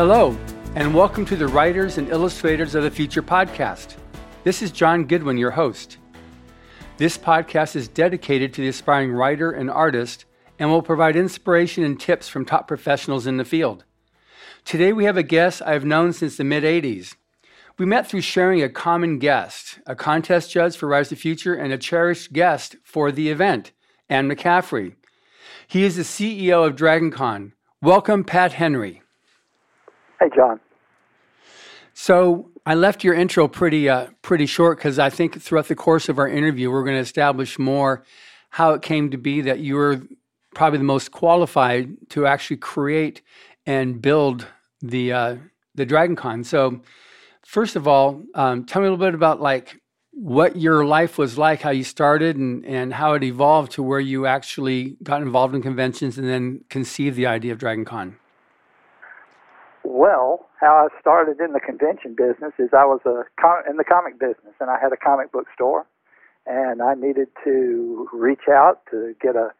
Hello, and welcome to the Writers and Illustrators of the Future podcast. This is John Goodwin, your host. This podcast is dedicated to the aspiring writer and artist and will provide inspiration and tips from top professionals in the field. Today, we have a guest I've known since the mid 80s. We met through sharing a common guest, a contest judge for Rise to Future, and a cherished guest for the event, Anne McCaffrey. He is the CEO of DragonCon. Welcome, Pat Henry. Hey, John. So I left your intro pretty uh, pretty short because I think throughout the course of our interview, we're going to establish more how it came to be that you were probably the most qualified to actually create and build the uh, the Dragon Con. So first of all, um, tell me a little bit about like what your life was like, how you started, and and how it evolved to where you actually got involved in conventions and then conceived the idea of DragonCon. Well, how I started in the convention business is I was a com- in the comic business, and I had a comic book store, and I needed to reach out to get a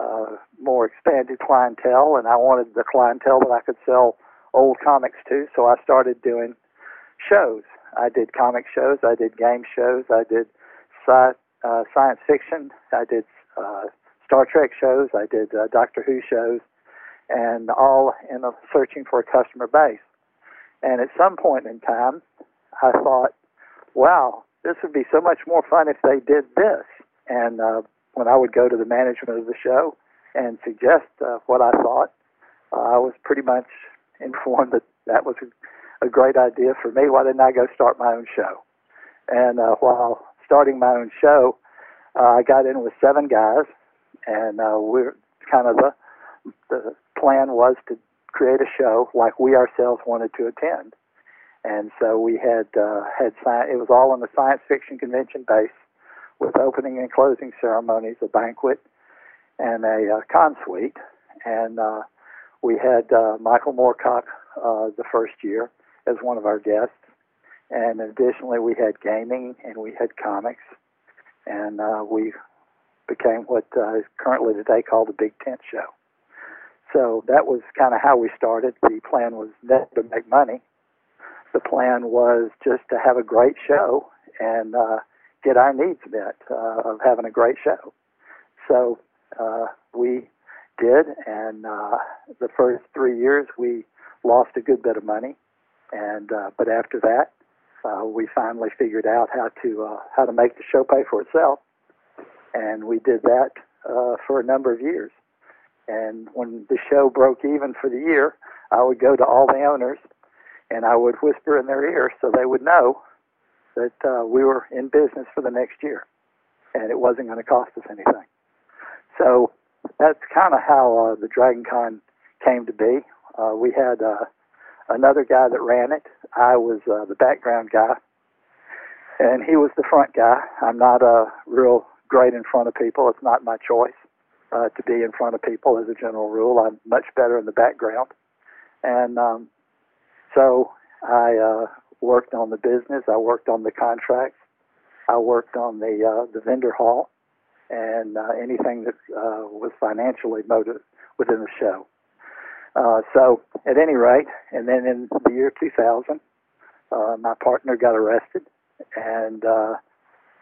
uh, more expanded clientele, and I wanted the clientele that I could sell old comics to. So I started doing shows. I did comic shows, I did game shows, I did sci- uh, science fiction, I did uh, Star Trek shows, I did uh, Doctor Who shows, and all in a, searching for a customer base. And at some point in time, I thought, wow, this would be so much more fun if they did this. And uh, when I would go to the management of the show and suggest uh, what I thought, uh, I was pretty much informed that that was a, a great idea for me. Why didn't I go start my own show? And uh, while starting my own show, uh, I got in with seven guys, and uh, we're kind of the the plan was to create a show like we ourselves wanted to attend. And so we had uh, had sci- it was all on the science fiction convention base, with opening and closing ceremonies, a banquet, and a uh, con suite. And uh, we had uh, Michael Moorcock uh, the first year as one of our guests, and additionally we had gaming and we had comics, and uh, we became what uh, is currently today called the Big Tent Show. So that was kind of how we started. The plan was not to make money. The plan was just to have a great show and uh, get our needs met uh, of having a great show. So uh, we did, and uh, the first three years we lost a good bit of money, and uh, but after that uh, we finally figured out how to uh, how to make the show pay for itself, and we did that uh, for a number of years. And when the show broke even for the year, I would go to all the owners and I would whisper in their ear so they would know that uh, we were in business for the next year and it wasn't going to cost us anything. So that's kind of how uh, the Dragon Con came to be. Uh, we had uh, another guy that ran it. I was uh, the background guy, and he was the front guy. I'm not a uh, real great in front of people. It's not my choice uh, to be in front of people as a general rule. I'm much better in the background. And um, so I uh, worked on the business. I worked on the contracts. I worked on the uh, the vendor hall and uh, anything that uh, was financially motive within the show. Uh, so at any rate, and then in the year 2000, uh, my partner got arrested, and uh,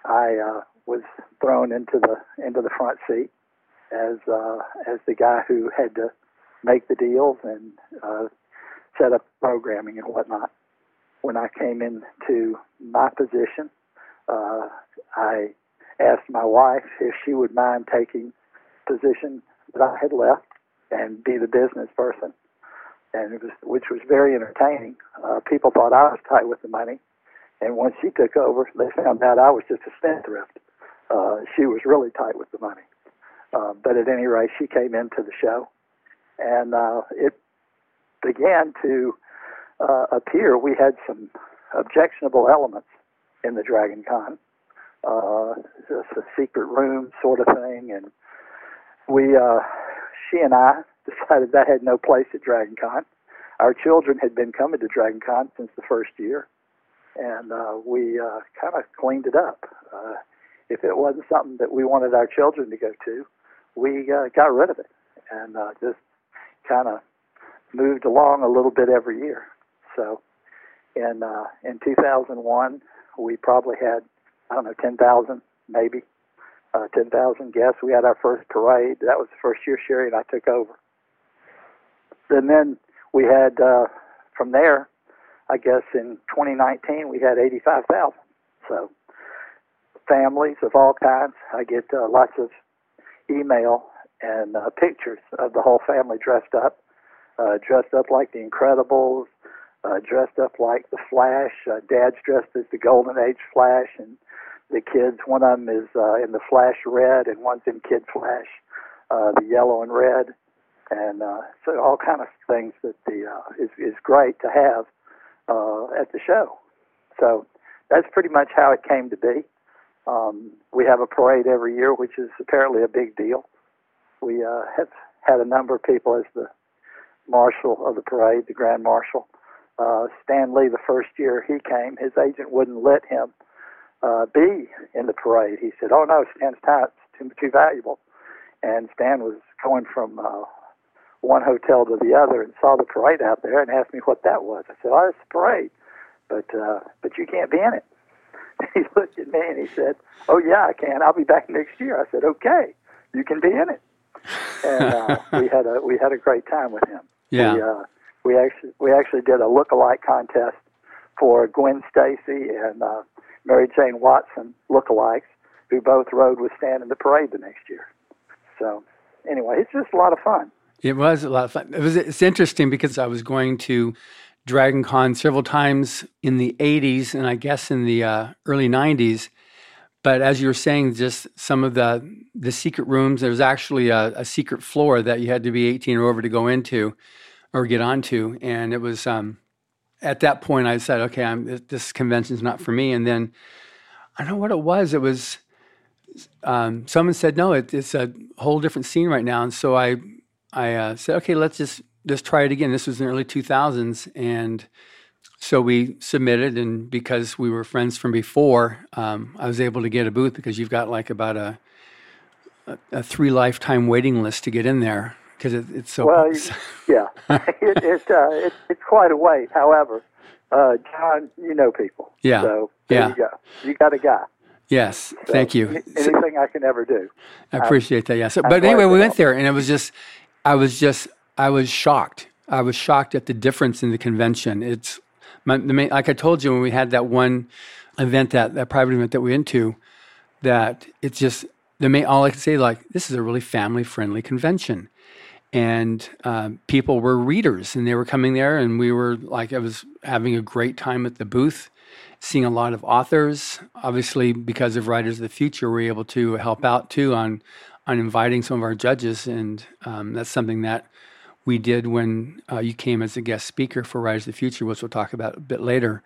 I uh, was thrown into the into the front seat as uh, as the guy who had to make the deals and uh, set up programming and whatnot. When I came into my position, uh, I asked my wife if she would mind taking position that I had left and be the business person, and it was which was very entertaining. Uh, people thought I was tight with the money, and once she took over, they found out I was just a spendthrift. Uh, she was really tight with the money. Uh, but at any rate, she came into the show, and uh, it began to uh, appear we had some objectionable elements in the Dragon Con. Uh, just a secret room sort of thing, and we, uh, she and I, decided that had no place at Dragon Con. Our children had been coming to Dragon Con since the first year, and uh, we uh, kind of cleaned it up. Uh, if it wasn't something that we wanted our children to go to, we uh, got rid of it and uh, just kind of moved along a little bit every year. So in uh, in 2001, we probably had I don't know 10,000 maybe uh, 10,000 guests. We had our first parade. That was the first year Sherry and I took over. And then we had uh, from there, I guess in 2019 we had 85,000. So families of all kinds. I get uh, lots of email and uh, pictures of the whole family dressed up, uh, dressed up like the Incredibles, uh, dressed up like the Flash. Uh, Dad's dressed as the Golden Age Flash, and the kids. One of them is uh, in the Flash red, and one's in Kid Flash, uh, the yellow and red, and uh, so all kind of things that the uh, is is great to have uh, at the show. So that's pretty much how it came to be. Um, we have a parade every year, which is apparently a big deal. We uh, have had a number of people as the marshal of the parade, the grand marshal. Uh, Stan Lee, the first year he came, his agent wouldn't let him uh, be in the parade. He said, "Oh no, Stan's time, too, too valuable." And Stan was going from uh, one hotel to the other and saw the parade out there and asked me what that was. I said, "Oh, it's a parade, but uh, but you can't be in it." he looked at me and he said, "Oh yeah, I can. I'll be back next year." I said, "Okay, you can be in it." And uh, we had a we had a great time with him. Yeah. We, uh, we actually we actually did a look-alike contest for Gwen Stacy and uh, Mary Jane Watson look-alikes, who both rode with Stan in the parade the next year. So anyway, it's just a lot of fun. It was a lot of fun. It was. It's interesting because I was going to Dragon Con several times in the 80s and I guess in the uh, early 90s. But as you were saying, just some of the the secret rooms, there was actually a, a secret floor that you had to be 18 or over to go into or get onto. And it was um, at that point I said, okay, I'm, this convention's not for me. And then I don't know what it was. It was um, someone said, no, it, it's a whole different scene right now. And so I I uh, said, okay, let's just just try it again. This was in the early 2000s. And so we submitted. And because we were friends from before, um, I was able to get a booth because you've got like about a, a, a three lifetime waiting list to get in there because it, it's so. Well, yeah, it, it, uh, it, it's quite a wait. However, uh, John, you know people. Yeah. So there yeah. you go. You got a guy. Yes, So thank you. Anything I can ever do. I appreciate that. Yeah. So, but anyway, we went there, and it was just, I was just, I was shocked. I was shocked at the difference in the convention. It's, my, the main, like I told you when we had that one event, that that private event that we went to, that it's just the main. All I can say, like, this is a really family friendly convention, and um, people were readers, and they were coming there, and we were like, I was having a great time at the booth seeing a lot of authors. Obviously, because of Writers of the Future, we're able to help out too on on inviting some of our judges, and um, that's something that we did when uh, you came as a guest speaker for Writers of the Future, which we'll talk about a bit later.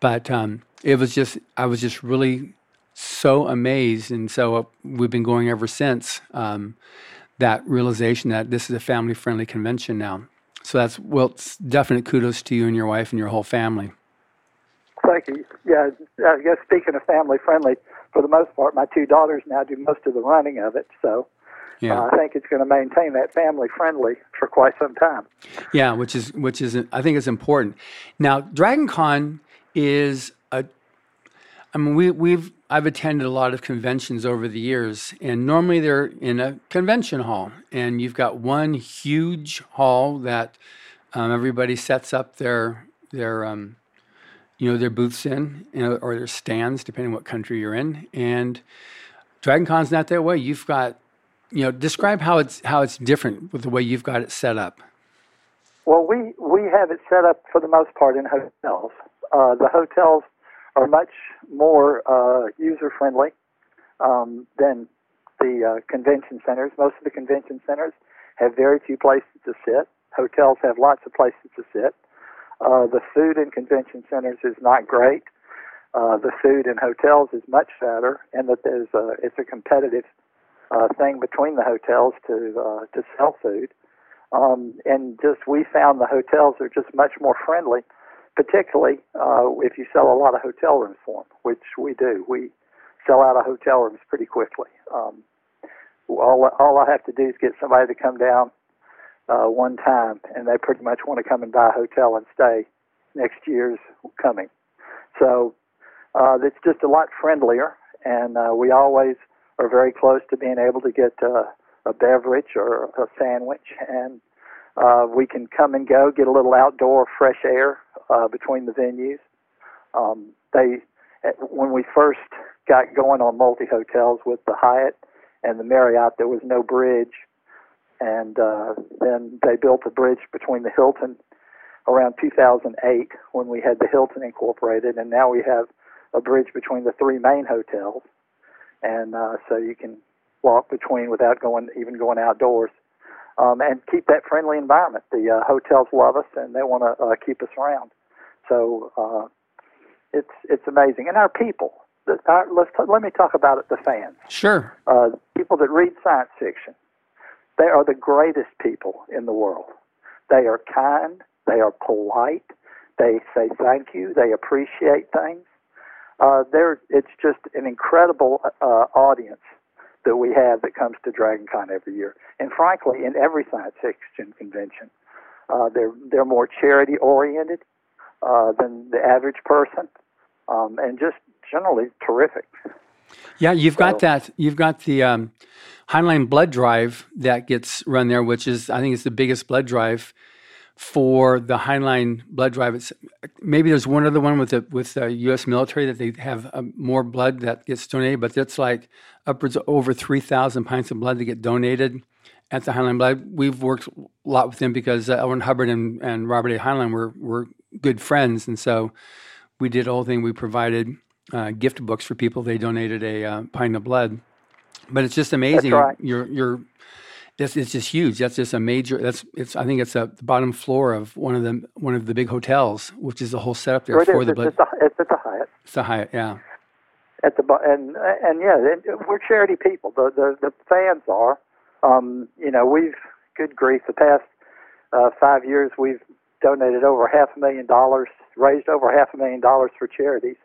But um, it was just, I was just really so amazed, and so uh, we've been going ever since. Um, that realization that this is a family friendly convention now. So that's well, definite kudos to you and your wife and your whole family. Thank you. Yeah, I guess speaking of family friendly, for the most part, my two daughters now do most of the running of it. So Yeah. uh, I think it's going to maintain that family friendly for quite some time. Yeah, which is which is I think is important. Now, Dragon Con is a. I mean, we we've I've attended a lot of conventions over the years, and normally they're in a convention hall, and you've got one huge hall that um, everybody sets up their their um, you know their booths in, you know, or their stands, depending on what country you're in. And Dragon Con's not that way. You've got you know describe how it's how it's different with the way you've got it set up. Well, we we have it set up for the most part in hotels. Uh, the hotels are much more uh, user friendly um, than the uh, convention centers. Most of the convention centers have very few places to sit. Hotels have lots of places to sit. Uh, the food in convention centers is not great. Uh, the food in hotels is much better, and that there's a, it's a competitive uh, thing between the hotels to uh, to sell food. Um, and just we found the hotels are just much more friendly, particularly uh, if you sell a lot of hotel rooms for them, which we do. We sell out of hotel rooms pretty quickly. Um, all all I have to do is get somebody to come down uh, one time, and they pretty much want to come and buy a hotel and stay next year's coming. So uh, it's just a lot friendlier, and uh, we always are very close to being able to get uh, a beverage or a sandwich, and uh, we can come and go, get a little outdoor fresh air uh, between the venues. Um, they, when we first got going on multi hotels with the Hyatt and the Marriott, there was no bridge, and uh, then they built a bridge between the Hilton around 2008 when we had the Hilton Incorporated, and now we have a bridge between the three main hotels, and uh, so you can walk between without going even going outdoors, um, and keep that friendly environment. The uh, hotels love us, and they want to uh, keep us around. So uh, it's it's amazing, and our people. The, our, let's t- let me talk about it. The fans, sure, uh, people that read science fiction, they are the greatest people in the world. They are kind. They are polite. They say thank you. They appreciate things. Uh, there, it's just an incredible uh, audience that we have that comes to DragonCon every year, and frankly, in every science fiction convention, uh, they're they're more charity oriented uh, than the average person, um, and just generally terrific. Yeah, you've so, got that. You've got the um, Heinlein blood drive that gets run there, which is I think it's the biggest blood drive for the Heinlein blood drive. It's, maybe there's one other one with the with the U.S. military that they have uh, more blood that gets donated, but it's like upwards of over three thousand pints of blood that get donated at the Heinlein Blood. We've worked a lot with them because uh, L. Ron Hubbard and, and Robert A. Heinlein were were good friends, and so we did a whole thing. We provided uh, gift books for people. They donated a uh, pint of blood. But it's just amazing. Right. You're you're it's, it's just huge. That's just a major. That's it's. I think it's a, the bottom floor of one of the one of the big hotels, which is the whole setup there for the. It's, it's at the Hyatt. It's the Hyatt, yeah. At the and and yeah, we're charity people. The the the fans are. Um, you know, we've good grief. The past uh, five years, we've donated over half a million dollars, raised over half a million dollars for charities.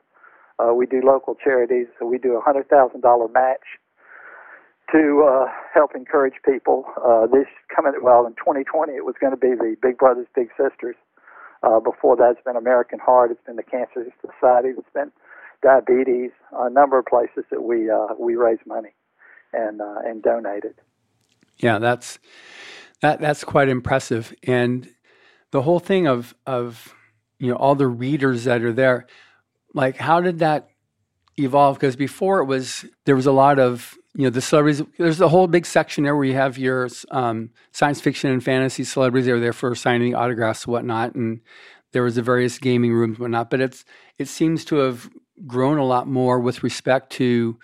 Uh, we do local charities. So we do a hundred thousand dollar match to uh, help encourage people. Uh, this coming well in 2020, it was going to be the Big Brothers Big Sisters. Uh, before that, it's been American Heart. It's been the Cancer Society. It's been diabetes. A number of places that we uh, we raise money and uh, and donated. Yeah, that's that that's quite impressive. And the whole thing of of you know all the readers that are there, like how did that evolve? Because before it was there was a lot of you know the celebrities there's a whole big section there where you have your um, science fiction and fantasy celebrities. They were there for signing autographs and whatnot and there was the various gaming rooms and whatnot but it's it seems to have grown a lot more with respect to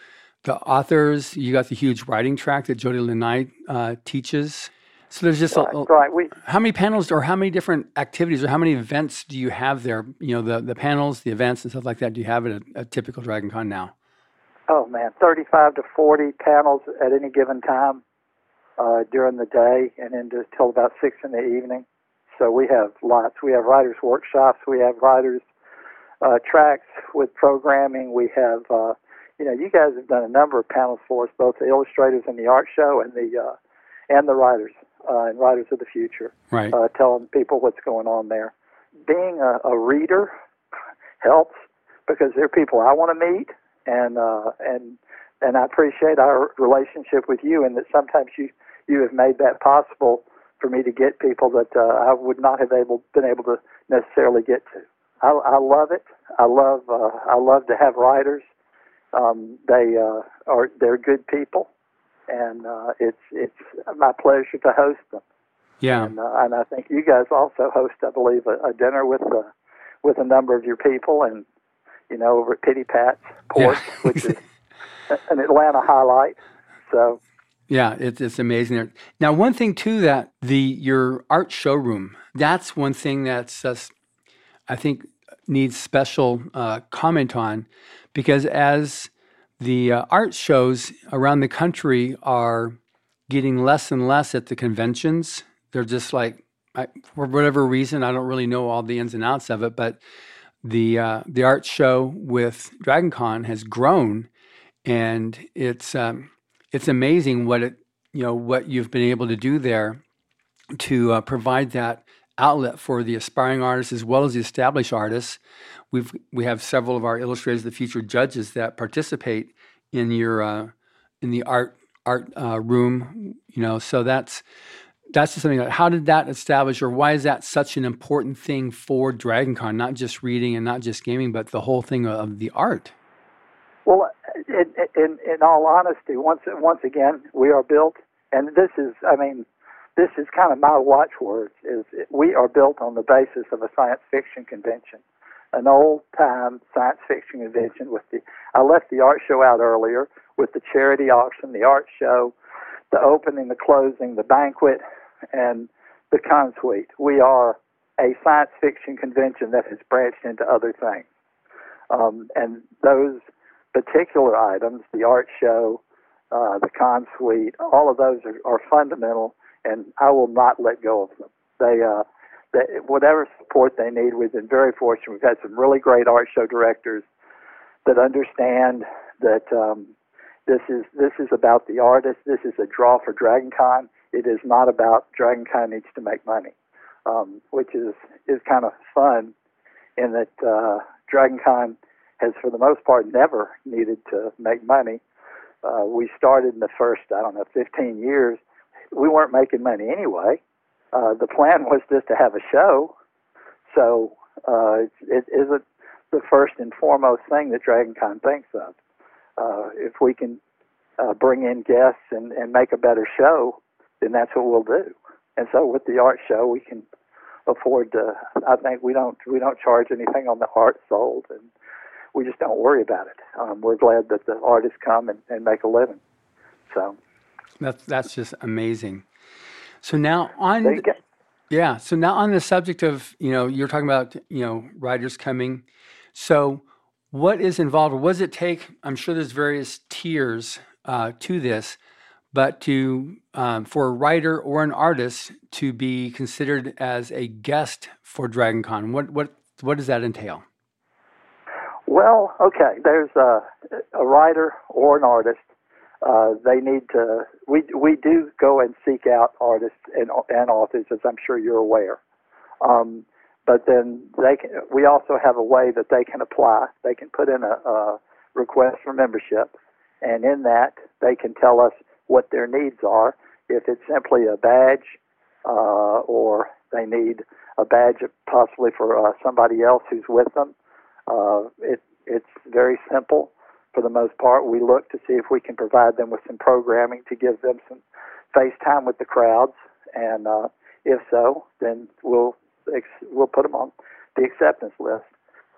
the authors. You got the huge writing track that jody lynn uh, teaches. So there's just right, a, right. We, how many panels or how many different activities or how many events do you have there? You know the, the panels the events and stuff like that do you have at a, a typical dragon con now oh man, 35 to 40 panels at any given time uh, during the day and into till about six in the evening. So we have lots. We have writers' workshops. We have writers' uh, tracks with programming. We have, uh, you know, you guys have done a number of panels for us, both the illustrators and the art show and the uh, and the writers uh, and writers of the future, right? Uh, telling people what's going on there. Being a, a reader helps because they're people I want to meet and uh, and and I appreciate our relationship with you, and that sometimes you you have made that possible for me to get people that uh, I would not have able been able to necessarily get to. I, I love it. I love uh, I love to have writers. Um, they uh, are they're good people, and uh, it's it's my pleasure to host them. Yeah, and, uh, and I think you guys also host, I believe, a, a dinner with uh, with a number of your people, and you know, over at Pittypat's Porch, yeah. which is an Atlanta highlight. So. Yeah, it's it's amazing. Now, one thing too that the your art showroom that's one thing that's just, I think needs special uh, comment on because as the uh, art shows around the country are getting less and less at the conventions, they're just like I, for whatever reason I don't really know all the ins and outs of it, but the uh, the art show with DragonCon has grown, and it's um, it's amazing what it you know what you've been able to do there to uh, provide that outlet for the aspiring artists as well as the established artists. We've we have several of our illustrators, the future judges that participate in your uh, in the art art uh, room. You know, so that's that's just something. Like, how did that establish, or why is that such an important thing for DragonCon? Not just reading and not just gaming, but the whole thing of the art. Well, in, in, in all honesty, once once again, we are built, and this is, I mean, this is kind of my watchword. Is we are built on the basis of a science fiction convention, an old time science fiction convention. With the, I left the art show out earlier with the charity auction, the art show, the opening, the closing, the banquet, and the con suite. We are a science fiction convention that has branched into other things. Um, and those particular items, the art show, uh, the con suite, all of those are, are fundamental, and I will not let go of them. They, uh, they, whatever support they need, we've been very fortunate. We've had some really great art show directors that understand that um, this is this is about the artist. This is a draw for DragonCon. It is not about DragonCon needs to make money, um, which is is kind of fun in that uh, DragonCon has, for the most part, never needed to make money. Uh, we started in the first, I don't know, 15 years. We weren't making money anyway. Uh, the plan was just to have a show. So uh, it, it isn't the first and foremost thing that DragonCon thinks of. Uh, if we can uh, bring in guests and, and make a better show, then that's what we'll do. And so with the art show, we can afford to. I think we don't we don't charge anything on the art sold, and we just don't worry about it. Um, we're glad that the artists come and, and make a living. So that's that's just amazing. So now on yeah, so now on the subject of you know you're talking about you know writers coming. So what is involved? What does it take? I'm sure there's various tiers uh, to this, but to um, for a writer or an artist to be considered as a guest for DragonCon, what what what does that entail? Well, okay, there's a, a writer or an artist. Uh, they need to. We we do go and seek out artists and and authors, as I'm sure you're aware. Um, but then they can. We also have a way that they can apply. They can put in a, a request for membership, and in that they can tell us what their needs are. If it's simply a badge, uh, or they need a badge possibly for uh, somebody else who's with them, uh, it, it's very simple. For the most part, we look to see if we can provide them with some programming to give them some face time with the crowds, and uh, if so, then we'll ex- we'll put them on the acceptance list.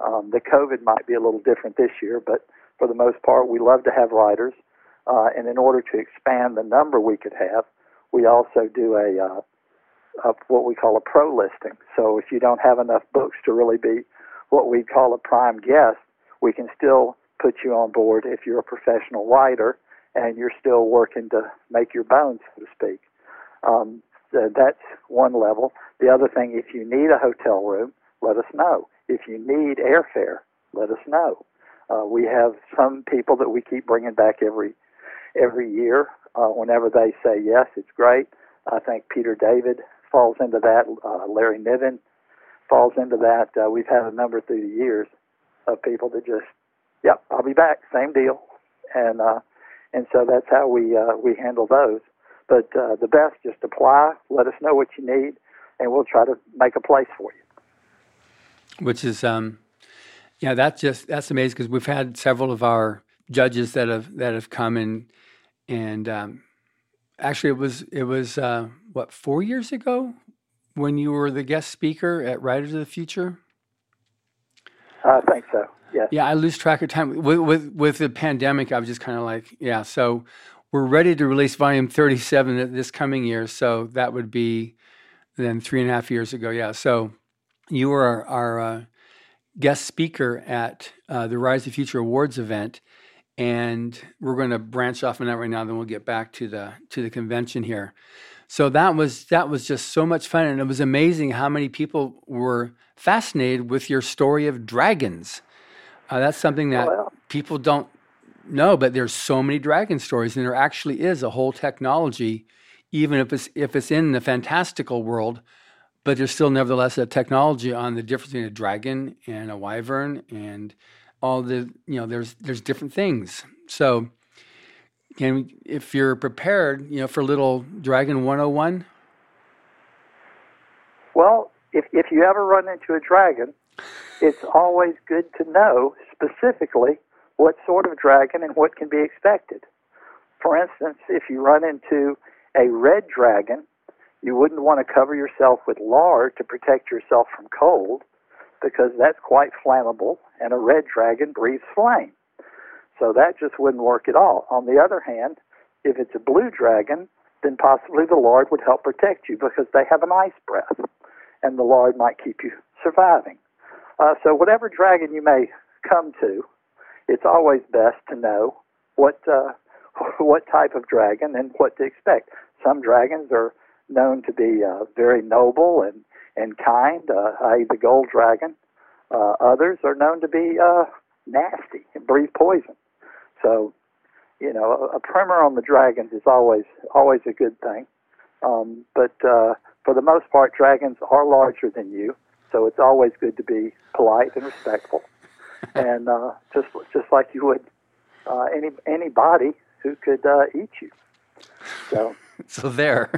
Um, the COVID might be a little different this year, but for the most part, we love to have writers. Uh, and in order to expand the number we could have, we also do a, uh, a what we call a pro listing. So if you don't have enough books to really be what we call a prime guest, we can still put you on board if you're a professional writer and you're still working to make your bones, so to speak. Um, so that's one level. The other thing, if you need a hotel room, let us know. If you need airfare, let us know. Uh, we have some people that we keep bringing back every every year. Uh, whenever they say yes, it's great. I think Peter David falls into that. Uh, Larry Niven falls into that. Uh, we've had a number through the years of people that just, yep, I'll be back, same deal, and uh, and so that's how we uh, we handle those. But uh, the best, just apply, let us know what you need, and we'll try to make a place for you. Which is, um, yeah, that's just that's amazing because we've had several of our judges that have that have come and and um, actually it was it was uh, what four years ago when you were the guest speaker at Writers of the Future. I think so. Yeah. Yeah, I lose track of time with with, with the pandemic. I was just kind of like, yeah. So we're ready to release volume thirty seven this coming year. So that would be then three and a half years ago. Yeah. So you were our, our uh, guest speaker at uh, the Writers of the Future Awards event, and we're going to branch off on that right now. Then we'll get back to the to the convention here. So that was that was just so much fun, and it was amazing how many people were fascinated with your story of dragons. Uh, that's something that well, people don't know, but there's so many dragon stories, and there actually is a whole technology even if it's if it's in the fantastical world, but there's still nevertheless a technology on the difference between a dragon and a wyvern and all the you know there's there's different things. So can if you're prepared, you know, for little Dragon 101? Well, if if you ever run into a dragon, it's always good to know specifically what sort of dragon and what can be expected. For instance, if you run into a red dragon, you wouldn't want to cover yourself with lard to protect yourself from cold because that's quite flammable and a red dragon breathes flame. So that just wouldn't work at all. On the other hand, if it's a blue dragon, then possibly the Lord would help protect you because they have an ice breath and the Lord might keep you surviving. Uh, so whatever dragon you may come to, it's always best to know what uh, what type of dragon and what to expect. Some dragons are known to be uh, very noble and and kind, uh, i.e., the gold dragon. Uh, others are known to be uh, nasty and breathe poison. So, you know, a, a primer on the dragons is always always a good thing. Um, but uh, for the most part, dragons are larger than you, so it's always good to be polite and respectful, and uh, just just like you would uh, any anybody who could uh, eat you. So, so there.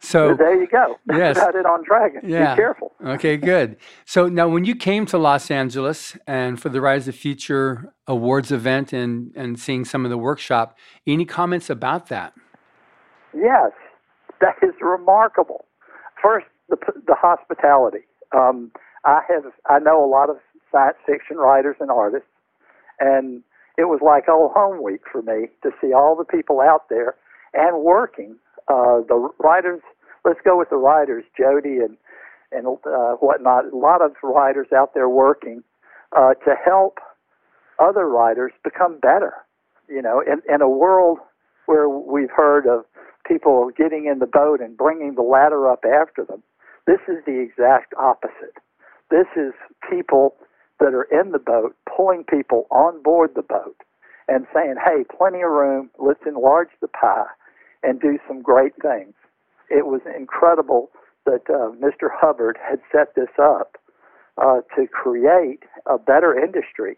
So there you go. Yes. Got it on dragon. Yeah. Be careful. Okay, good. So now, when you came to Los Angeles and for the Writers of Future Awards event and and seeing some of the workshop, any comments about that? Yes, that is remarkable. First, the the hospitality. Um, I have I know a lot of science fiction writers and artists, and it was like old home week for me to see all the people out there and working. Uh, the writers, let's go with the writers, Jody and and uh, whatnot. A lot of writers out there working uh, to help other writers become better. You know, in in a world where we've heard of people getting in the boat and bringing the ladder up after them, this is the exact opposite. This is people that are in the boat pulling people on board the boat and saying, hey, plenty of room, let's enlarge the pie and do some great things. It was incredible that uh, Mr. Hubbard had set this up uh, to create a better industry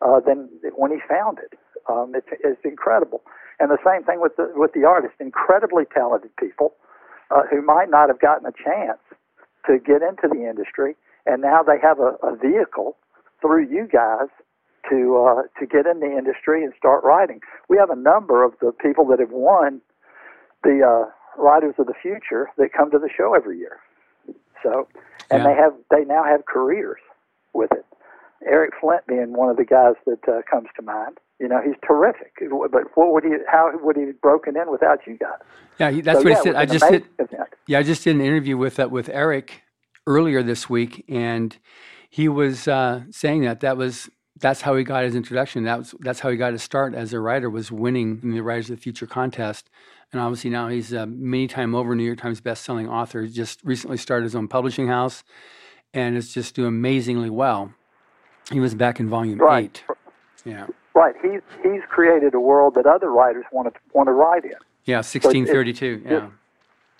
uh, than when he founded. Um, it's, it's incredible. And the same thing with the, with the artists, incredibly talented people uh, who might not have gotten a chance to get into the industry, and now they have a, a vehicle through you guys to uh, to get in the industry and start writing. We have a number of the people that have won the uh, Writers of the Future that come to the show every year. So, and Yeah. they have they now have careers with it. Eric Flint being one of the guys that uh, comes to mind. You know, he's terrific. But what would he? How would he have broken in without you guys? Yeah, he- that's so, what yeah, he said. I just did. event. Yeah, I just did an interview with uh, with Eric earlier this week, and he was uh, saying that that was that's how he got his introduction. That was that's how he got his start as a writer was winning in the Writers of the Future contest, and obviously now he's a many time over New York Times best-selling author. He just recently started his own publishing house, and is just doing amazingly well. He was back in volume Right. eight. Yeah, Right. He's he's created a world that other writers want to want to write in. yeah, sixteen thirty-two. Yeah,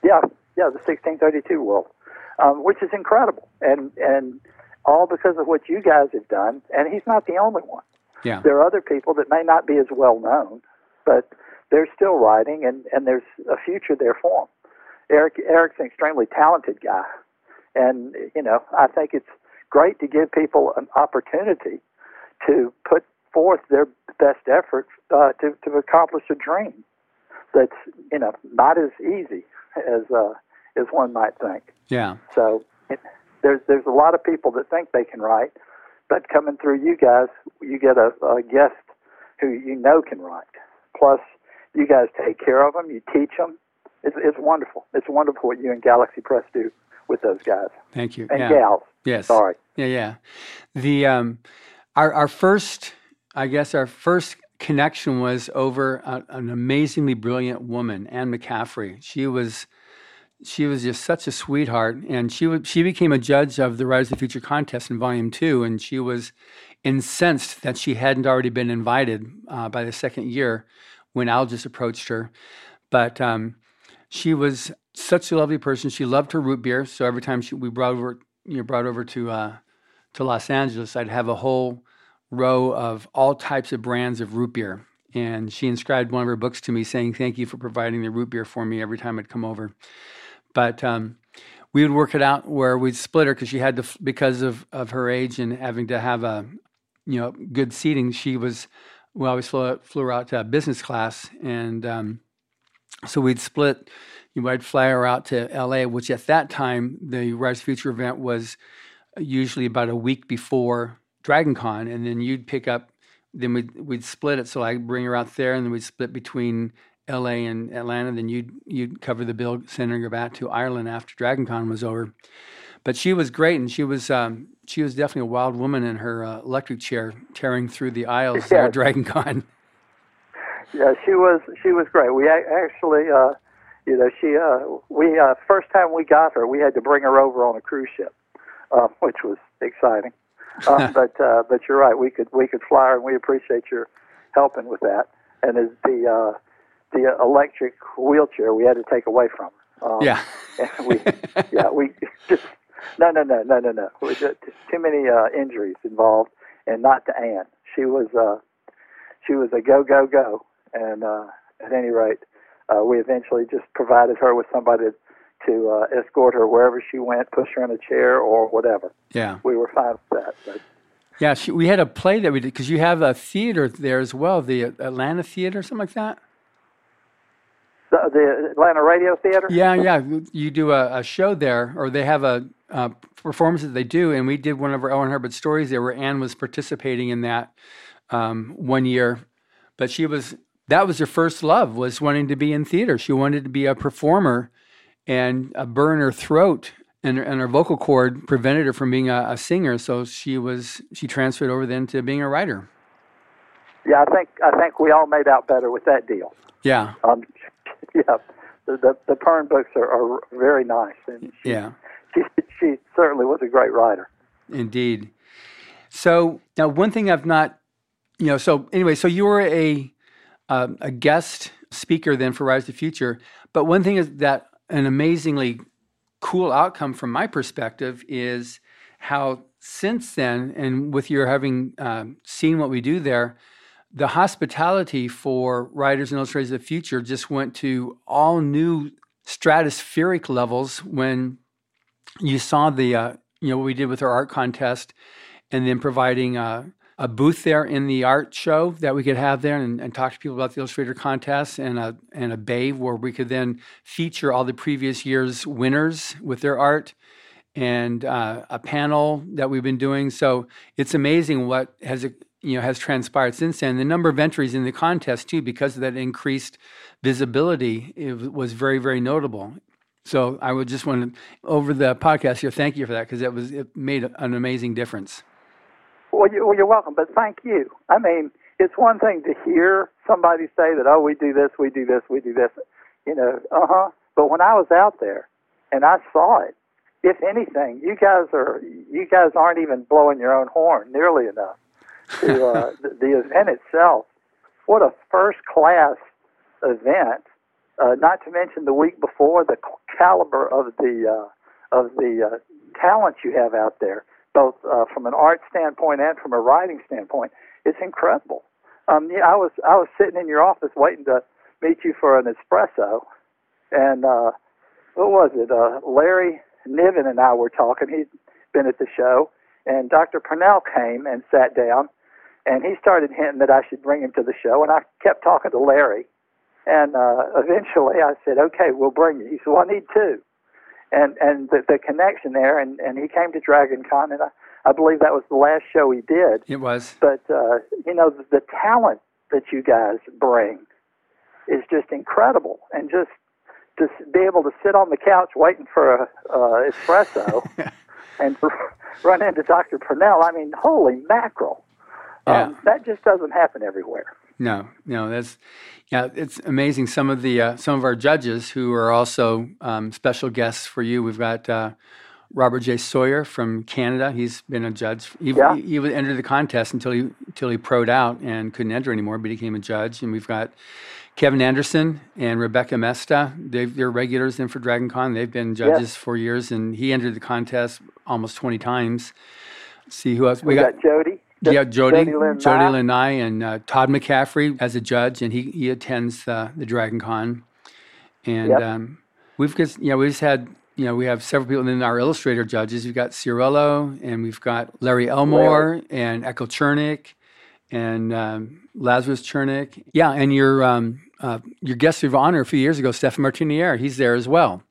Yeah, yeah, the 1632 world, um, which is incredible, and and all because of what you guys have done. And he's not the only one. yeah, There are other people that may not be as well known, but they're still writing, and and there's a future there for them. Eric Eric's an extremely talented guy, and you know I think it's great to give people an opportunity to put forth their best effort uh, to to accomplish a dream that's you know not as easy as uh, as one might think. yeah. So it, there's there's a lot of people that think they can write, but coming through you guys, you get a, a guest who you know can write. Plus, you guys take care of them, you teach them. It's, it's wonderful. It's wonderful what you and Galaxy Press do with those guys Thank you. and yeah. gals. Yes. Sorry. Yeah, yeah. The um, our our first, I guess, our first connection was over a, an amazingly brilliant woman, Anne McCaffrey. She was she was just such a sweetheart, and she would she became a judge of the Writers of the Future contest in Volume Two, and she was incensed that she hadn't already been invited uh, by the second year when Algis approached her, but. Um, she was such a lovely person. She loved her root beer. So every time she, we brought over, you know, brought over to uh, to Los Angeles, I'd have a whole row of all types of brands of root beer. And she inscribed one of her books to me saying, Thank you for providing the root beer for me every time I'd come over. But um, we would work it out where we'd split her because she had to, because of, of her age and having to have a, you know, good seating. She was, we always flew, flew her out to business class. And um, so we'd split, you know, I'd fly her out to LA, which at that time, the Writers Future event was usually about a week before Dragon Con. And then you'd pick up then we'd we'd split it. So I'd bring her out there, and then we'd split between L.A. and Atlanta. Then you'd you'd cover the bill, sending her back to Ireland after Dragon Con was over. But she was great, and she was um, she was definitely a wild woman in her uh, electric chair, tearing through the aisles yeah. at Dragon Con. Yeah, she was she was great. We actually, uh, you know, she uh, we uh, first time we got her, we had to bring her over on a cruise ship, uh, which was exciting. um, but uh, but you're right. We could we could fly her, and we appreciate your helping with that. And as the uh, the electric wheelchair, we had to take away from her. Um, yeah. we yeah we just no no no no no no. We just, too many uh, injuries involved, and not to Anne. She was uh, she was a go go go, and uh, at any rate, uh, we eventually just provided her with somebody to uh, escort her wherever she went, push her in a chair or whatever. Yeah, we were fine with that. But. Yeah, she, we had a play that we did because you have a theater there as well, the Atlanta Theater, something like that. The, the Atlanta Radio Theater. Yeah, yeah. You do a, a show there, or they have a, a performance that they do, and we did one of our L. Ron Hubbard stories there, where Anne was participating in that um, one year, but she was that was her first love was wanting to be in theater. She wanted to be a performer and a burn her throat and, and her vocal cord prevented her from being a, a, singer. So she was she transferred over then to being a writer. Yeah, I think I think we all made out better with that deal. Yeah. Um, yeah. The, the the Pern books are, are very nice, and she, yeah, she she certainly was a great writer. Indeed. So now, one thing I've not, you know, so anyway, so you were a um, a guest speaker then for Rise to Future, but one thing is that an amazingly cool outcome from my perspective is how since then, and with your having um, seen what we do there, the hospitality for writers and illustrators of the future just went to all new stratospheric levels when you saw the uh, you know what we did with our art contest, and then providing uh, a booth there in the art show that we could have there and, and, talk to people about the illustrator contest and a and a bay where we could then feature all the previous year's winners with their art and uh, a panel that we've been doing. So it's amazing what has you know has transpired since then. The number of entries in the contest too, because of that increased visibility, it was very very notable. So I would just want to over the podcast here, thank you for that because it was it made an amazing difference. Well, you, well, you're welcome, but thank you. I mean, it's one thing to hear somebody say that, oh, we do this, we do this, we do this, you know, uh huh. But when I was out there and I saw it, if anything, you guys are you guys aren't even blowing your own horn nearly enough to uh, the, the event itself. What a first class event! Uh, not to mention the week before the caliber of the uh, of the uh, talent you have out there both uh, from an art standpoint and from a writing standpoint. It's incredible. Um, yeah, I was I was sitting in your office waiting to meet you for an espresso, and uh, what was it? Uh, Larry Niven and I were talking. He'd been at the show, and Dr. Pournelle came and sat down, and he started hinting that I should bring him to the show, and I kept talking to Larry, and uh, eventually I said, "Okay, we'll bring you." He said, "Well, I need two and and the, the connection there. And and he came to Dragon Con, and I, I believe that was the last show he did. It was. But uh, you know, the, the talent that you guys bring is just incredible, and just to be able to sit on the couch waiting for a uh, espresso and run into Dr. Pournelle. I mean, holy mackerel! Yeah. Um, that just doesn't happen everywhere. No, no, that's yeah, it's amazing. Some of the uh, some of our judges who are also um, special guests for you. We've got uh, Robert J. Sawyer from Canada. He's been a judge. He, yeah. he, he entered the contest until he until he proed out and couldn't enter anymore, but he became a judge. And we've got Kevin Anderson and Rebecca Moesta, they are regulars in for Dragon Con. They've been judges yes. for years, and he entered the contest almost 20 times. Let's see who else. We, we got, got Jody. Yeah, Jody, Jody Lynn, Jody Lynn Nye and uh, Todd McCaffrey as a judge, and he, he attends uh, the Dragon Con. And yep. um, we've just, you know, we just had, you know, we have several people in our illustrator judges. We've got Ciruelo, and we've got Larry Elmore Larry. and Echo Chernik and um, Lazarus Chernik. Yeah, and your um, uh, your guest of honor a few years ago, Stephan Martiniere, he's there as well.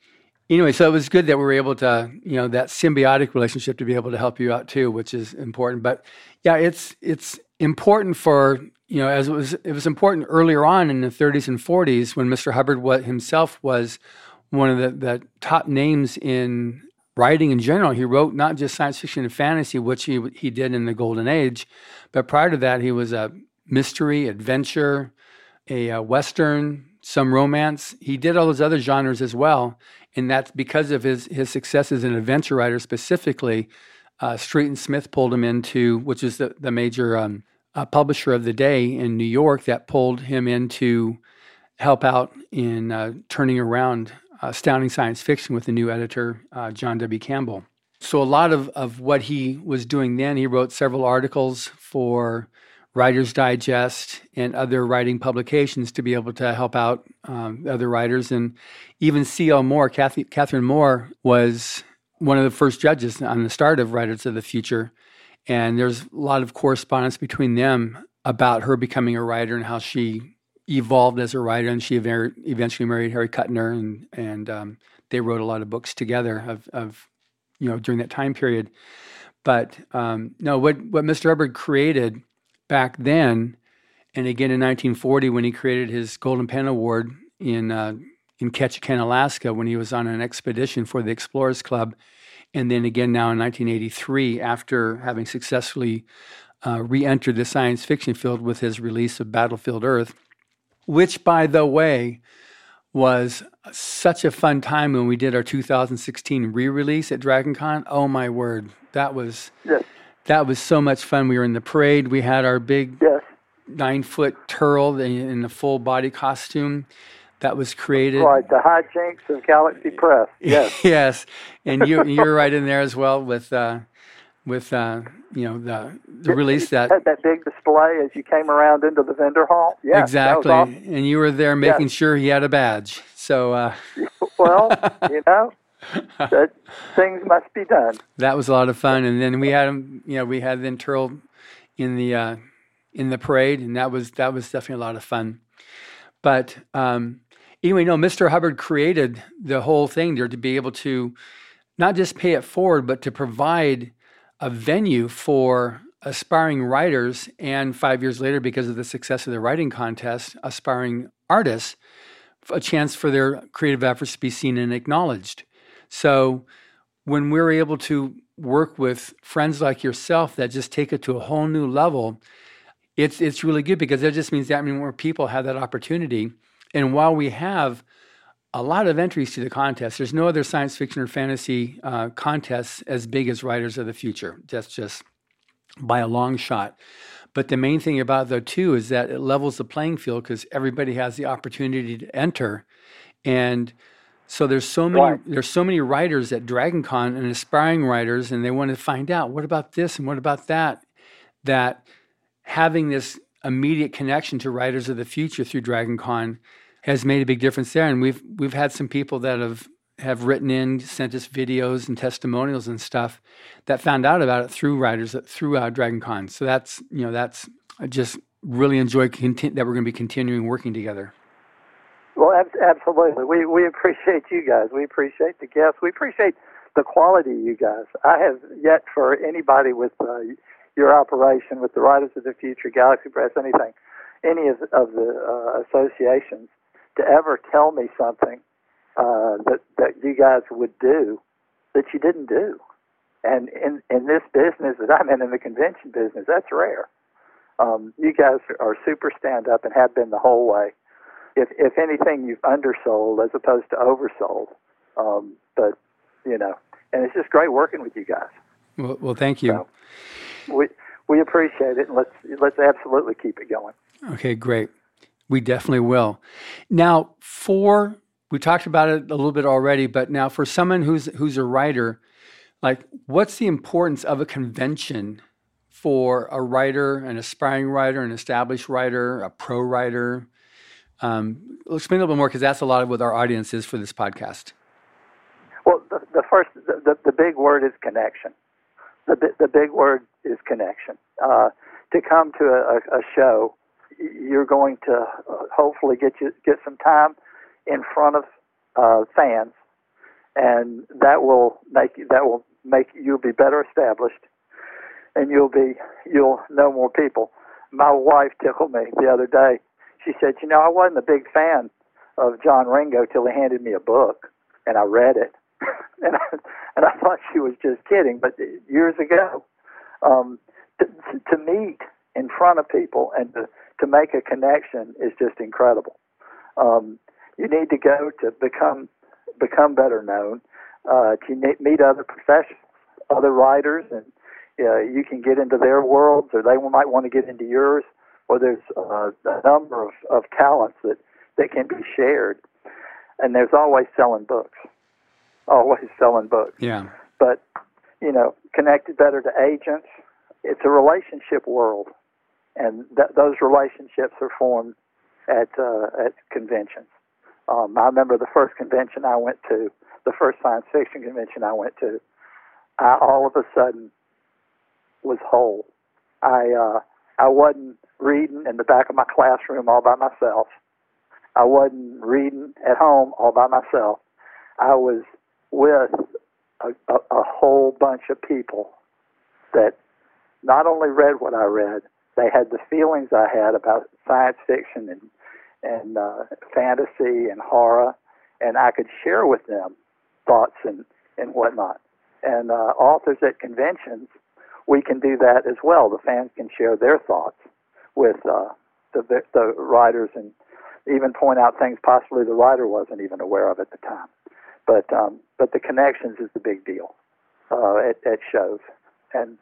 Anyway, so it was good that we were able to, you know, that symbiotic relationship to be able to help you out too, which is important. But yeah, it's it's important for you know, as it was it was important earlier on in the 30s and 40s when Mr. Hubbard was, himself was one of the, the top names in writing in general. He wrote not just science fiction and fantasy, which he he did in the Golden Age, but prior to that, he was a mystery, adventure, a, a western, some romance. He did all those other genres as well, and that's because of his his success as an adventure writer specifically. Uh, Street and Smith pulled him into, which is the the major um, uh, publisher of the day in New York, that pulled him in to help out in uh, turning around astounding science fiction with the new editor uh, John W. Campbell. So a lot of, of what he was doing then, he wrote several articles for Writer's Digest and other writing publications to be able to help out um, other writers. And even C.L. Moore, Kathy, Catherine Moore, was one of the first judges on the start of Writers of the Future. And there's a lot of correspondence between them about her becoming a writer and how she evolved as a writer. And she eventually married Harry Kuttner, and, and um, they wrote a lot of books together of, of you know during that time period. But um, no, what what Mr. Hubbard created back then, and again in 1940 when he created his Golden Pen Award in uh, in Ketchikan, Alaska, when he was on an expedition for the Explorers Club, and then again now in 1983 after having successfully uh, re-entered the science fiction field with his release of Battlefield Earth, which, by the way, was such a fun time when we did our 2016 re-release at DragonCon. Oh my word, that was yes. That was so much fun. We were in the parade. We had our big yes. nine foot turtle in the full body costume that was created. Right, the hijinks of Galaxy Press. Yes, yes, and you you're right in there as well with. Uh, with uh, you know the the release that that big display as you came around into the vendor hall. Yeah, exactly. Awesome. And you were there making sure he had a badge. So uh, well, you know. That things must be done. That was a lot of fun, and then we had him. You know, we had then Terl in the uh, in the parade, and that was that was definitely a lot of fun. But um, anyway, no, Mr. Hubbard created the whole thing there to be able to not just pay it forward, but to provide a venue for aspiring writers and five years later because of the success of the writing contest aspiring artists a chance for their creative efforts to be seen and acknowledged so when we're able to work with friends like yourself that just take it to a whole new level it's it's really good because that just means that mean more people have that opportunity and while we have a lot of entries to the contest. There's no other science fiction or fantasy uh, contests as big as Writers of the Future. That's just by a long shot. But the main thing about though too is that it levels the playing field because everybody has the opportunity to enter, and so there's so many right. there's so many writers at DragonCon and aspiring writers, and they want to find out what about this and what about that. That having this immediate connection to Writers of the Future through DragonCon has made a big difference there. And we've we've had some people that have have written in, sent us videos and testimonials and stuff that found out about it through writers through uh, Dragon Con. So that's you know that's I just really enjoy conti- that we're going to be continuing working together. Well, ab- absolutely. We we appreciate you guys. We appreciate the guests. We appreciate the quality you guys. I have yet for anybody with uh, your operation with the Writers of the Future, Galaxy Press, anything, any of, of the uh, associations to ever tell me something uh, that that you guys would do that you didn't do. And in in this business that I'm in, in the convention business, that's rare. Um, you guys are super stand up and have been the whole way. If if anything, you've undersold as opposed to oversold. Um, but you know, and it's just great working with you guys. Well, well thank you. So we we appreciate it, and let's let's absolutely keep it going. Okay, great. We definitely will. Now, for we talked about it a little bit already, but now for someone who's who's a writer, like what's the importance of a convention for a writer, an aspiring writer, an established writer, a pro writer? Um, explain a little bit more because that's a lot of what our audience is for this podcast. Well, the, the first, the, the, the, big word is connection. The, the big word is connection. Uh, to come to a, a, show, you're going to uh, hopefully get you get some time in front of uh, fans, and that will make that will make you be better established, and you'll be you'll know more people. My wife tickled me the other day. She said, "You know, I wasn't a big fan of John Ringo till he handed me a book, and I read it, and I, and I thought she was just kidding. But years ago, um, to, to meet in front of people and to to make a connection is just incredible. Um, you need to go to become become better known. Uh, to meet other professionals, other writers, and uh, you can get into their worlds, or they might want to get into yours. Or there's uh, a number of, of talents that that can be shared, and there's always selling books, always selling books. Yeah. But you know, connected better to agents. It's a relationship world, and th- those relationships are formed at uh, at conventions. Um, I remember the first convention I went to, the first science fiction convention I went to. I all of a sudden was whole. I uh, I wasn't reading in the back of my classroom all by myself. I wasn't reading at home all by myself. I was with a, a, a whole bunch of people that not only read what I read, they had the feelings I had about science fiction and and uh, fantasy and horror, and I could share with them thoughts and and whatnot. And uh, authors at conventions, we can do that as well. The fans can share their thoughts with uh, the the writers and even point out things possibly the writer wasn't even aware of at the time. But um, but the connections is the big deal uh, at, at shows, and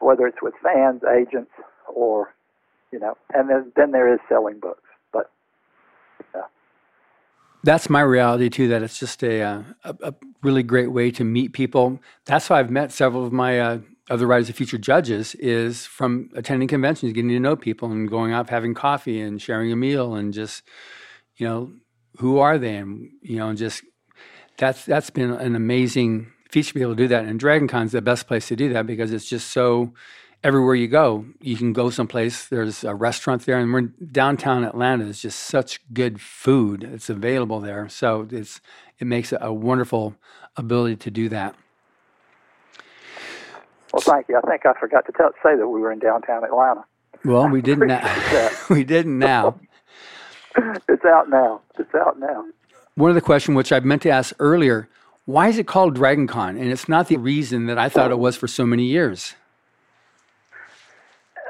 whether it's with fans, agents, or you know, and then then there is selling books. But yeah. That's my reality too. That it's just a, uh, a, a really great way to meet people. That's how I've met several of my uh, other writers of future judges is from attending conventions, getting to know people, and going out having coffee and sharing a meal, and just you know who are they, and you know, and just that's that's been an amazing feature to be able to do that. And Dragon is the best place to do that because it's just so everywhere you go, you can go someplace. There's a restaurant there, and we're downtown Atlanta. Is just such good food. It's available there, so it's it makes a wonderful ability to do that. Well, thank you. I think I forgot to tell, say that we were in downtown Atlanta. Well, we didn't. Now. we didn't now. it's out now. It's out now. One of the questions which I meant to ask earlier: Why is it called Dragon Con? And it's not the reason that I thought it was for so many years.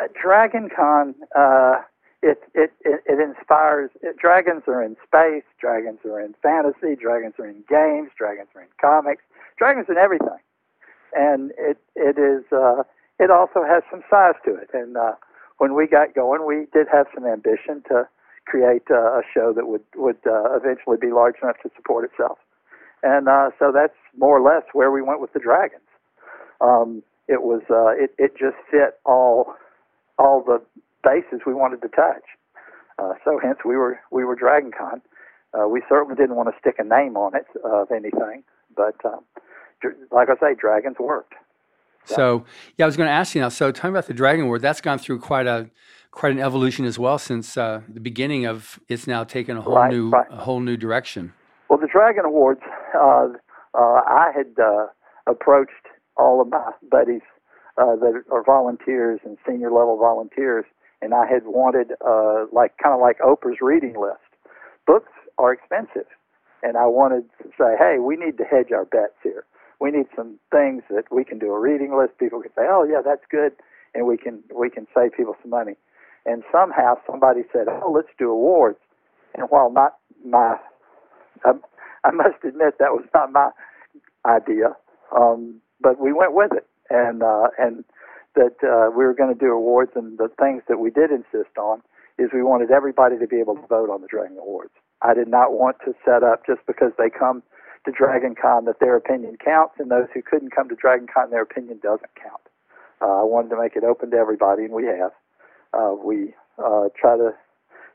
Uh, Dragon Con. Uh, it, it, it, it inspires. It, dragons are in space. Dragons are in fantasy. Dragons are in games. Dragons are in comics. Dragons in everything and it it is uh, it also has some size to it. And uh, when we got going, we did have some ambition to create uh, a show that would would uh, eventually be large enough to support itself. And uh, so that's more or less where we went with the Dragons. Um, it was uh, it it just fit all all the bases we wanted to touch. Uh, so hence we were we were Dragon Con. Uh, we certainly didn't want to stick a name on it of anything, but um, like I say, dragons worked. So yeah, I was going to ask you now. So talking about the Dragon Award, that's gone through quite a quite an evolution as well since uh, the beginning of it's now taken a whole right, new right. a whole new direction. Well, the Dragon Awards, uh, uh, I had uh, approached all of my buddies uh, that are volunteers and senior level volunteers, and I had wanted uh, like kind of like Oprah's reading list. Books are expensive, and I wanted to say, hey, we need to hedge our bets here we need some things that we can do a reading list. People can say, "Oh, yeah, that's good," and we can we can save people some money. And somehow somebody said, "Oh, let's do awards." And while not my, I, I must admit that was not my idea, um, but we went with it, and uh, and that uh, we were going to do awards, and the things that we did insist on is we wanted everybody to be able to vote on the Dragon Awards. I did not want to set up just because they come to Dragon Con that their opinion counts, and those who couldn't come to Dragon Con, their opinion doesn't count. Uh, I wanted to make it open to everybody, and we have. Uh, we uh, try to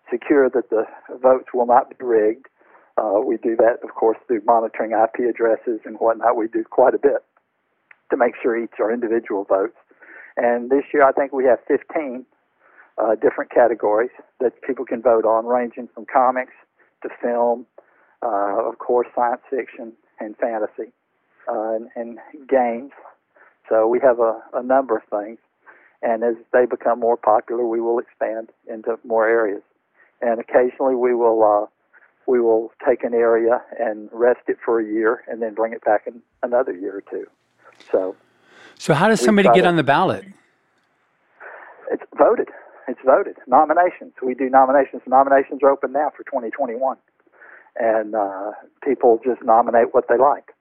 secure that the votes will not be rigged. Uh, we do that, of course, through monitoring IP addresses and whatnot. We do quite a bit to make sure each are individual votes. And this year, I think we have 15 uh, different categories that people can vote on, ranging from comics to film, uh, of course, science fiction and fantasy, uh, and, and games. So we have a, a number of things. And as they become more popular, we will expand into more areas. And occasionally we will uh, we will take an area and rest it for a year, and then bring it back in another year or two. So, so how does somebody get on the ballot? It's voted. It's voted. Nominations. We do nominations. Nominations are open now for 2021, and uh, people just nominate what they like.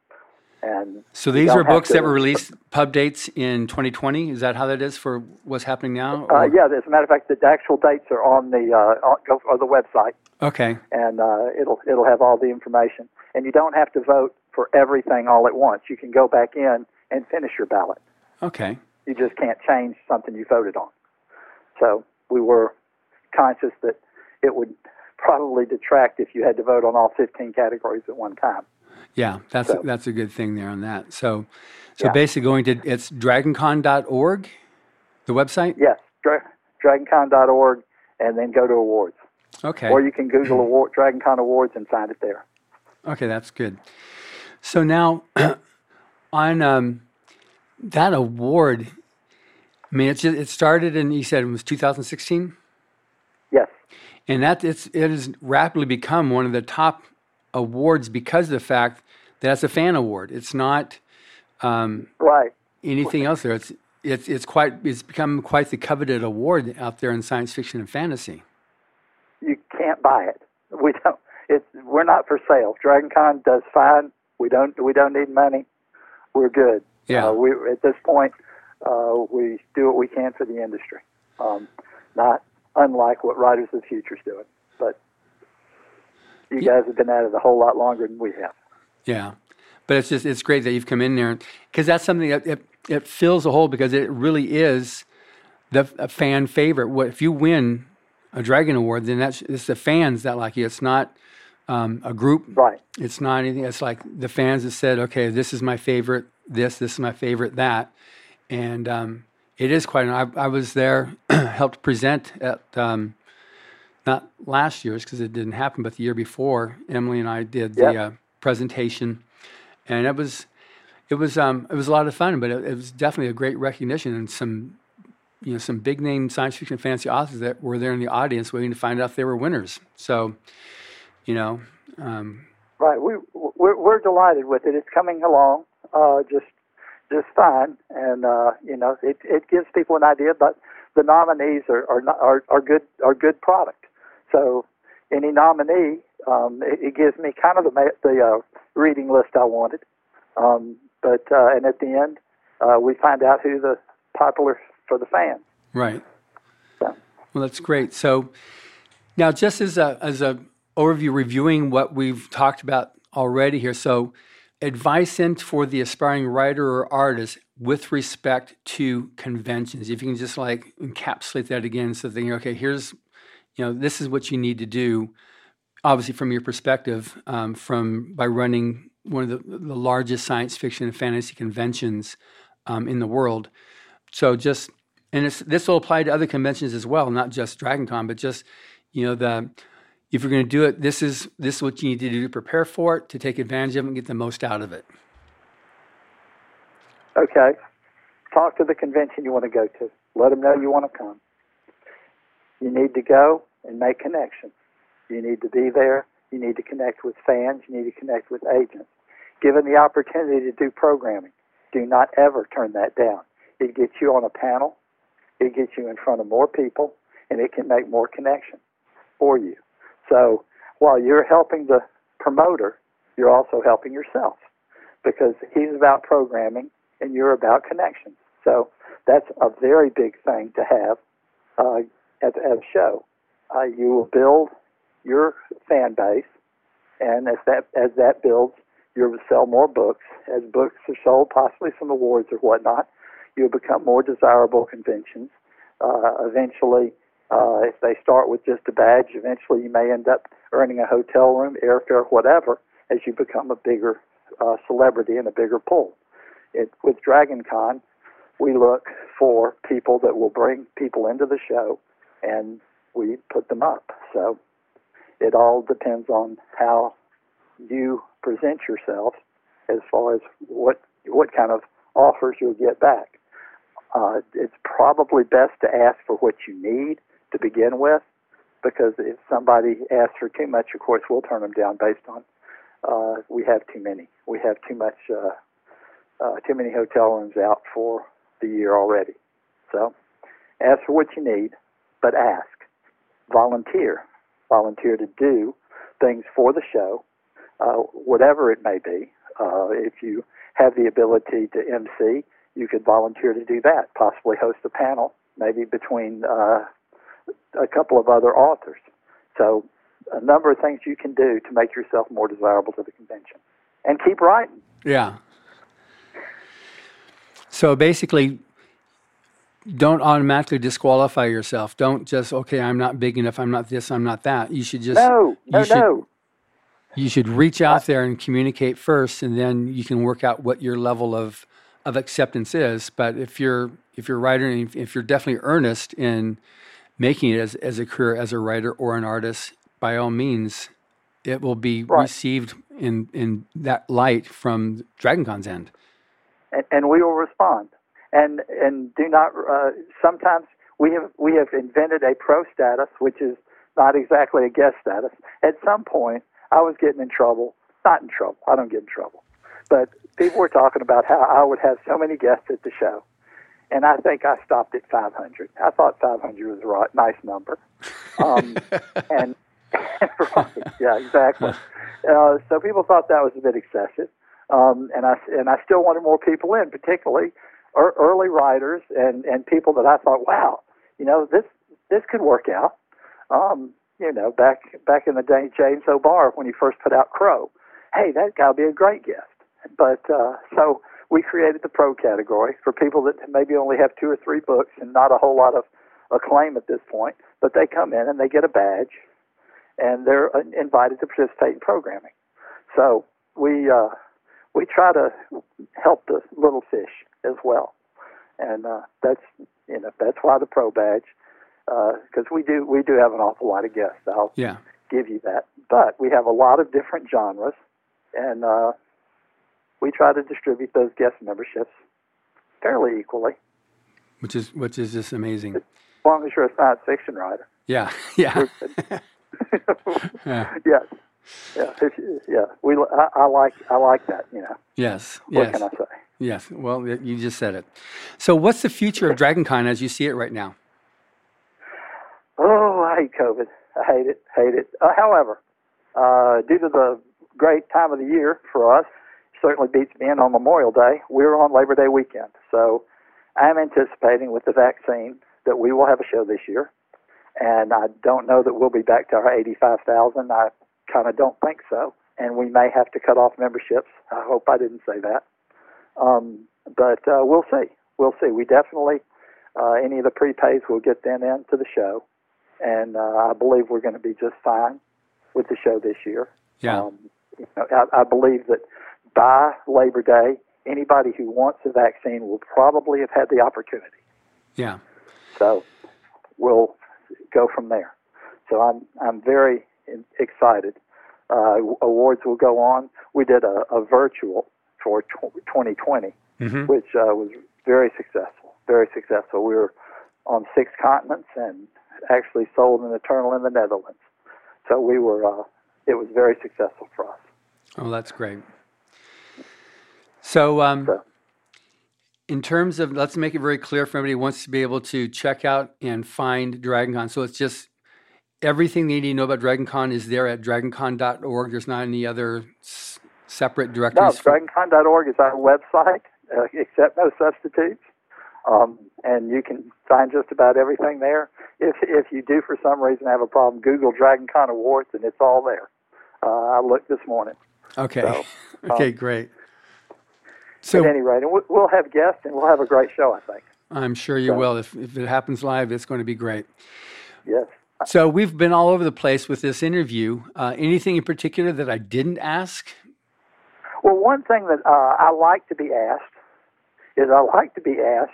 And so these are books that were released pub dates in 2020. Is that how that is for what's happening now? Uh, yeah, as a matter of fact, the actual dates are on the uh, on, on the website. Okay. And uh, it'll it'll have all the information, and you don't have to vote for everything all at once. You can go back in and finish your ballot. Okay. You just can't change something you voted on. So we were conscious that it would probably detract if you had to vote on all 15 categories at one time. Yeah, that's so, a, that's a good thing there on that. So, so yeah. basically, going to it's dragoncon.org, the website. Yes, dra- dragoncon.org, and then go to awards. Okay. Or you can Google award, DragonCon awards and find it there. Okay, that's good. So now, on um, that award, I mean, it's it started and you said it was 2016. And that it's it has rapidly become one of the top awards because of the fact that it's a fan award. It's not um, right anything else there. It's it's it's quite it's become quite the coveted award out there in science fiction and fantasy. You can't buy it. We don't. It's we're not for sale. DragonCon does fine. We don't we don't need money. We're good. Yeah. Uh, we at this point uh, we do what we can for the industry. Um, not unlike what Writers of the Future is doing, but you yeah. guys have been at it a whole lot longer than we have. Yeah, but it's just it's great that you've come in there because that's something that it, it fills a hole because it really is the a fan favorite. What if you win a Dragon Award? Then that's it's the fans that like you. It's not um, a group. Right. It's not anything. It's like the fans have said, okay, this is my favorite. This, this is my favorite. That, and um, it is quite. I, I was there, helped present at um, not last year's because it didn't happen, but the year before, Emily and I did the uh, presentation, and it was it was um, it was a lot of fun, but it, it, was definitely a great recognition and some you know some big name science fiction fantasy authors that were there in the audience waiting to find out if they were winners. So, you know. Um, right, we we're, we're, delighted with it. It's coming along uh, just just fine, and uh, you know it it gives people an idea, but the nominees are are, not, are, are good are good product. So any nominee, um, it, it, gives me kind of the the uh, reading list I wanted. Um, but uh, and at the end, uh, we find out who the popular for the fans. Right. So. Well, that's great. So now, just as a as a overview, reviewing what we've talked about already here. So advice in for the aspiring writer or artist with respect to conventions. If you can just like encapsulate that again, so thinking, okay, here's you know, this is what you need to do. Obviously, from your perspective, um, from by running one of the, the, largest science fiction and fantasy conventions um, in the world. So just and this will apply to other conventions as well, not just DragonCon, but just you know the if you're going to do it, this is this is what you need to do to prepare for it, to take advantage of it, and get the most out of it. Okay, talk to the convention you want to go to. Let them know you want to come. You need to go and make connections. You need to be there. You need to connect with fans. You need to connect with agents. Given the opportunity to do programming, do not ever turn that down. It gets you on a panel, it gets you in front of more people, and it can make more connections for you. So while you're helping the promoter, you're also helping yourself because he's about programming and you're about connections. So that's a very big thing to have uh, at, at a show. uh, you will build your fan base, and as that as that builds, you'll sell more books. As books are sold, possibly some awards or whatnot, you'll become more desirable conventions. Uh, eventually, uh, if they start with just a badge, eventually you may end up earning a hotel room, airfare, whatever, as you become a bigger uh, celebrity and a bigger pull. It, with Dragon Con, we look for people that will bring people into the show and we put them up. So it all depends on how you present yourself as far as what what kind of offers you'll get back. Uh, it's probably best to ask for what you need to begin with, because if somebody asks for too much, of course, we'll turn them down based on uh, we have too many. We have too much, uh, uh, too many hotel rooms out for the year already. So, ask for what you need, but ask. Volunteer. Volunteer to do things for the show, uh, whatever it may be. Uh, if you have the ability to MC, you could volunteer to do that. Possibly host a panel, maybe between uh, a couple of other authors. So, a number of things you can do to make yourself more desirable to the convention. And keep writing. Yeah. So basically, don't automatically disqualify yourself. Don't just okay, I'm not big enough. I'm not this. I'm not that. You should just no, no, you should, no. You should reach out there and communicate first, and then you can work out what your level of of acceptance is. But if you're if you're writing, if you're definitely earnest in making it as, as a career as a writer or an artist, by all means, it will be right. received in in that light from DragonCon's end. And, and we will respond. And and do not. Uh, sometimes we have we have invented a pro status, which is not exactly a guest status. At some point, I was getting in trouble. Not in trouble. I don't get in trouble. But people were talking about how I would have so many guests at the show and I think I stopped at 500. I thought 500 was a right, nice number, um, and right, yeah, exactly. Uh, so people thought that was a bit excessive, um, and I and I still wanted more people in, particularly er, early writers and and people that I thought, wow, you know, this this could work out. Um, you know, back back in the day, James O'Barr when he first put out Crow, hey, that guy would be a great guest. But uh, so we created the pro category for people that maybe only have two or three books and not a whole lot of acclaim at this point, but they come in and they get a badge and they're invited to participate in programming. So we uh, we try to help the little fish as well, and uh, that's you know that's why the pro badge because uh, we do we do have an awful lot of guests. I'll yeah. give you that, but we have a lot of different genres, and uh, we try to distribute those guest memberships fairly equally. Which is which is just amazing. As long as you're a science fiction writer. Yeah, yeah. yeah. Yes. Yeah, yeah. We, I, I, like, I like that. You know. Yes. What yes. can I say? Yes. Well, you just said it. So, what's the future of DragonCon as you see it right now? Oh, I hate COVID. I hate it. Hate it. Uh, however, uh, due to the great time of the year for us, certainly beats being on Memorial Day. We're on Labor Day weekend. So I'm anticipating with the vaccine that we will have a show this year. And I don't know that we'll be back to our 85,000. I kind of don't think so. And we may have to cut off memberships. I hope I didn't say that. Um, but uh, we'll see. We'll see. We definitely, uh, any of the prepays, will get them into the show. And uh, I believe we're going to be just fine with the show this year. Yeah. Um, you know, I, I believe that by Labor Day, anybody who wants a vaccine will probably have had the opportunity. Yeah. So we'll go from there. So I'm I'm very excited. Uh, awards will go on. We did a, a virtual for 2020, mm-hmm. which uh, was very successful. Very successful. We were on six continents and actually sold an Eternal in the Netherlands. So we were. Uh, it was very successful for us. Oh, that's great. So, um, in terms of, let's make it very clear for everybody who wants to be able to check out and find DragonCon. So it's just everything they need to know about DragonCon is there at dragoncon.org. There's not any other s- separate directories. No, dragoncon.org is our website, uh, except no substitutes. Um, and you can find just about everything there. If if you do for some reason have a problem, Google DragonCon Awards, and it's all there. Uh, I looked this morning. Okay. So, okay, um, great. So, at any rate, and we'll have guests, and we'll have a great show. I think. I'm sure you so, will. If if it happens live, it's going to be great. Yes. So we've been all over the place with this interview. Uh, anything in particular that I didn't ask? Well, one thing that uh, I like to be asked is I like to be asked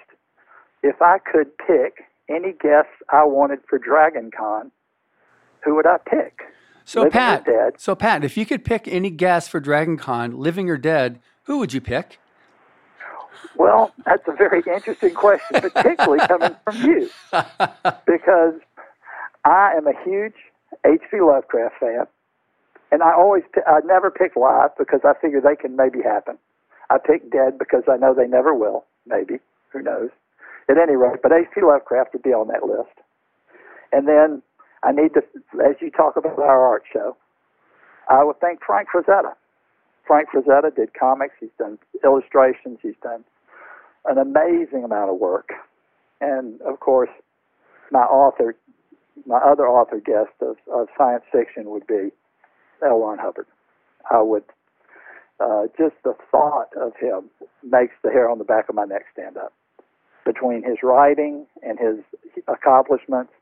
if I could pick any guests I wanted for Dragon Con, who would I pick? So living Pat, so Pat, if you could pick any guest for Dragon Con, living or dead, who would you pick? Well, that's a very interesting question, particularly coming from you, because I am a huge H.P. Lovecraft fan, and I always I never pick live because I figure they can maybe happen. I pick dead because I know they never will. Maybe who knows? At any rate, but H.P. Lovecraft would be on that list. And then I need to, as you talk about our art show, I would thank Frank Frazetta. Frank Frazetta did comics. He's done illustrations. He's done an amazing amount of work. And of course, my author, my other author guest of, of science fiction would be L. Ron Hubbard. I would uh, just the thought of him makes the hair on the back of my neck stand up. Between his writing and his accomplishments,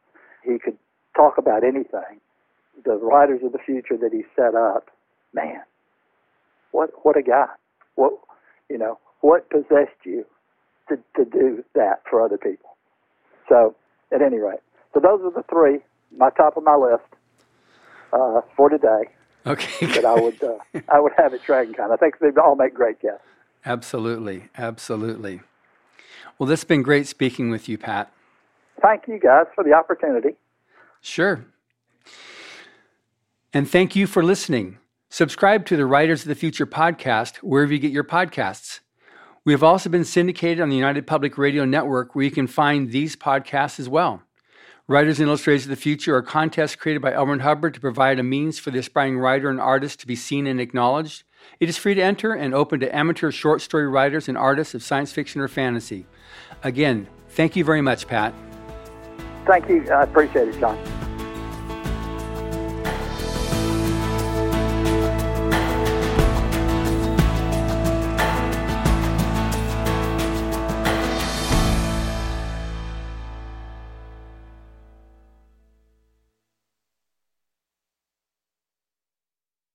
he could talk about anything. The writers of the future that he set up, man, what what a guy! What you know, what possessed you to to do that for other people? So, at any rate, so those are the three, my top of my list uh, for today. Okay. that I would uh, I would have at DragonCon. I think they all make great guests. Absolutely, absolutely. Well, this has been great speaking with you, Pat. Thank you guys for the opportunity. Sure. And thank you for listening. Subscribe to the Writers of the Future podcast wherever you get your podcasts. We have also been syndicated on the United Public Radio Network where you can find these podcasts as well. Writers and Illustrators of the Future are contests created by L. Ron Hubbard to provide a means for the aspiring writer and artist to be seen and acknowledged. It is free to enter and open to amateur short story writers and artists of science fiction or fantasy. Again, thank you very much, Pat. Thank you. I appreciate it, John.